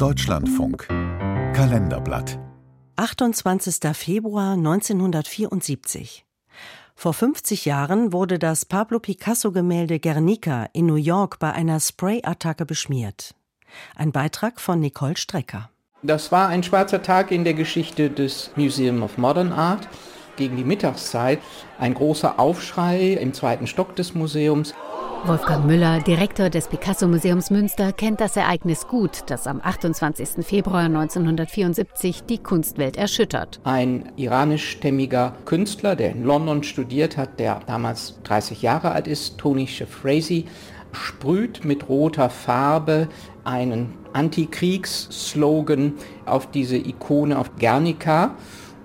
Deutschlandfunk Kalenderblatt 28. Februar 1974 vor 50 Jahren wurde das Pablo Picasso-Gemälde Guernica in New York bei einer Sprayattacke beschmiert. Ein Beitrag von Nicole Strecker. Das war ein schwarzer Tag in der Geschichte des Museum of Modern Art. Gegen die Mittagszeit ein großer Aufschrei im zweiten Stock des Museums. Wolfgang Müller, Direktor des Picasso-Museums Münster, kennt das Ereignis gut, das am 28. Februar 1974 die Kunstwelt erschüttert. Ein iranischstämmiger Künstler, der in London studiert hat, der damals 30 Jahre alt ist, Tony Shafrazy, sprüht mit roter Farbe einen Antikriegsslogan auf diese Ikone auf Guernica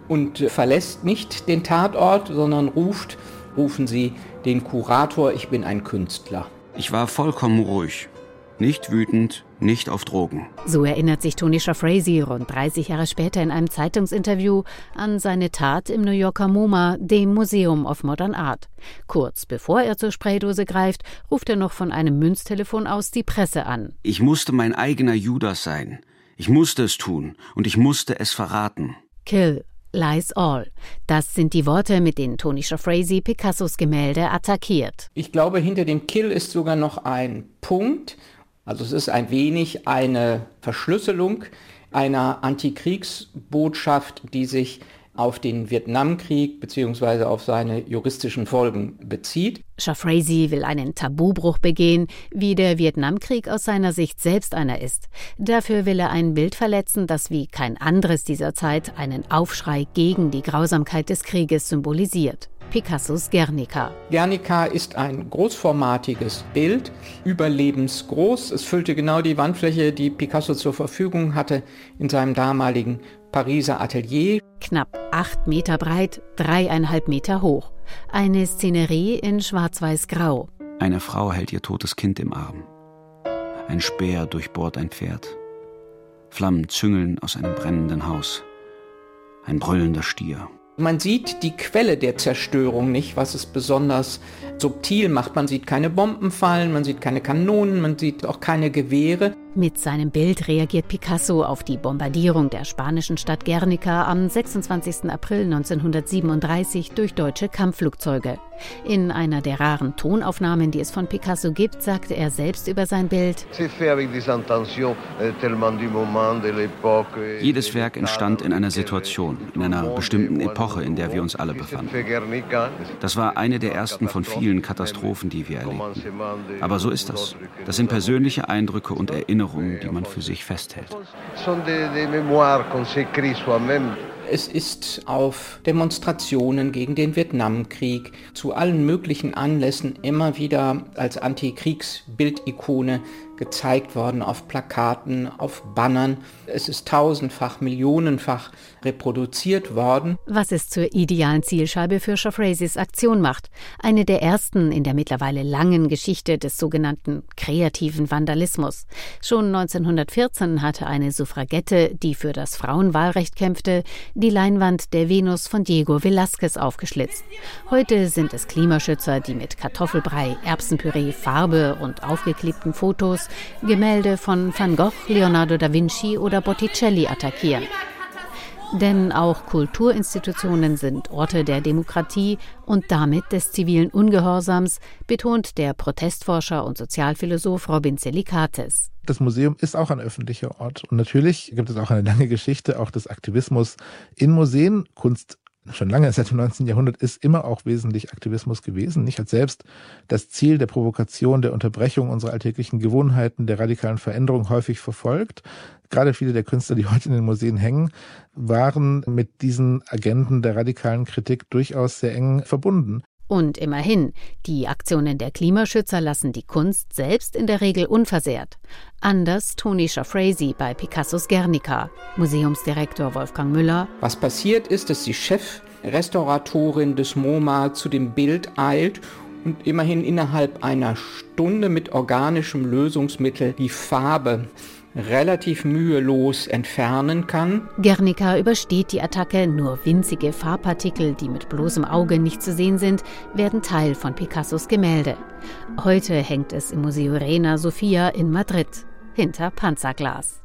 und verlässt nicht den Tatort, sondern ruft, rufen Sie den Kurator, ich bin ein Künstler. Ich war vollkommen ruhig. Nicht wütend, nicht auf Drogen. So erinnert sich Tony Shafrazy rund 30 Jahre später in einem Zeitungsinterview an seine Tat im New Yorker MoMA, dem Museum of Modern Art. Kurz bevor er zur Spraydose greift, ruft er noch von einem Münztelefon aus die Presse an. Ich musste mein eigener Judas sein. Ich musste es tun und ich musste es verraten. Kill, lies all. Das sind die Worte, mit denen Tony Shafrazy Picassos Gemälde attackiert. Ich glaube, hinter dem Kill ist sogar noch ein Punkt. Also es ist ein wenig eine Verschlüsselung einer Antikriegsbotschaft, die sich auf den Vietnamkrieg bzw. auf seine juristischen Folgen bezieht. Shafrazy will einen Tabubruch begehen, wie der Vietnamkrieg aus seiner Sicht selbst einer ist. Dafür will er ein Bild verletzen, das wie kein anderes dieser Zeit einen Aufschrei gegen die Grausamkeit des Krieges symbolisiert. Picassos Guernica. Guernica ist ein großformatiges Bild, überlebensgroß. Es füllte genau die Wandfläche, die Picasso zur Verfügung hatte in seinem damaligen Pariser Atelier. Knapp acht Meter breit, dreieinhalb Meter hoch. Eine Szenerie in schwarz-weiß-grau. Eine Frau hält ihr totes Kind im Arm. Ein Speer durchbohrt ein Pferd. Flammen züngeln aus einem brennenden Haus. Ein brüllender Stier. Man sieht die Quelle der Zerstörung nicht, was es besonders subtil macht. Man sieht keine Bomben fallen, man sieht keine Kanonen, man sieht auch keine Gewehre. Mit seinem Bild reagiert Picasso auf die Bombardierung der spanischen Stadt Guernica am 26. April 1937 durch deutsche Kampfflugzeuge. In einer der raren Tonaufnahmen, die es von Picasso gibt, sagte er selbst über sein Bild. Jedes Werk entstand in einer Situation, in einer bestimmten Epoche, in der wir uns alle befanden. Das war eine der ersten von vielen Katastrophen, die wir erlebten. Aber so ist das. Das sind persönliche Eindrücke und Erinnerungen Erinnerungen, die man für sich festhält. Es ist auf Demonstrationen gegen den Vietnamkrieg zu allen möglichen Anlässen immer wieder als Antikriegsbildikone gezeigt worden, auf Plakaten, auf Bannern. Es ist tausendfach, millionenfach reproduziert worden. Was es zur idealen Zielscheibe für Shafrazys Aktion macht. Eine der ersten in der mittlerweile langen Geschichte des sogenannten kreativen Vandalismus. Schon 1914 hatte eine Suffragette, die für das Frauenwahlrecht kämpfte, die Leinwand der Venus von Diego Velázquez aufgeschlitzt. Heute sind es Klimaschützer, die mit Kartoffelbrei, Erbsenpüree, Farbe und aufgeklebten Fotos Gemälde von Van Gogh, Leonardo da Vinci oder Botticelli attackieren. Denn auch Kulturinstitutionen sind Orte der Demokratie und damit des zivilen Ungehorsams, betont der Protestforscher und Sozialphilosoph Robin Selikates. Das Museum ist auch ein öffentlicher Ort. Und natürlich gibt es auch eine lange Geschichte auch des Aktivismus in Museen. Kunst schon lange seit dem 19. Jahrhundert ist immer auch wesentlich Aktivismus gewesen. Nicht als selbst das Ziel der Provokation, der Unterbrechung unserer alltäglichen Gewohnheiten, der radikalen Veränderung häufig verfolgt. Gerade viele der Künstler, die heute in den Museen hängen, waren mit diesen Agenten der radikalen Kritik durchaus sehr eng verbunden. Und immerhin, die Aktionen der Klimaschützer lassen die Kunst selbst in der Regel unversehrt. Anders Tony Shafrazy bei Picassos Guernica. Museumsdirektor Wolfgang Müller. Was passiert ist, dass die Chefrestauratorin des MoMA zu dem Bild eilt und immerhin innerhalb einer Stunde mit organischem Lösungsmittel die Farbe relativ mühelos entfernen kann. Guernica übersteht die Attacke, nur winzige Farbpartikel, die mit bloßem Auge nicht zu sehen sind, werden Teil von Picassos Gemälde. Heute hängt es im Museo Reina Sofia in Madrid hinter Panzerglas.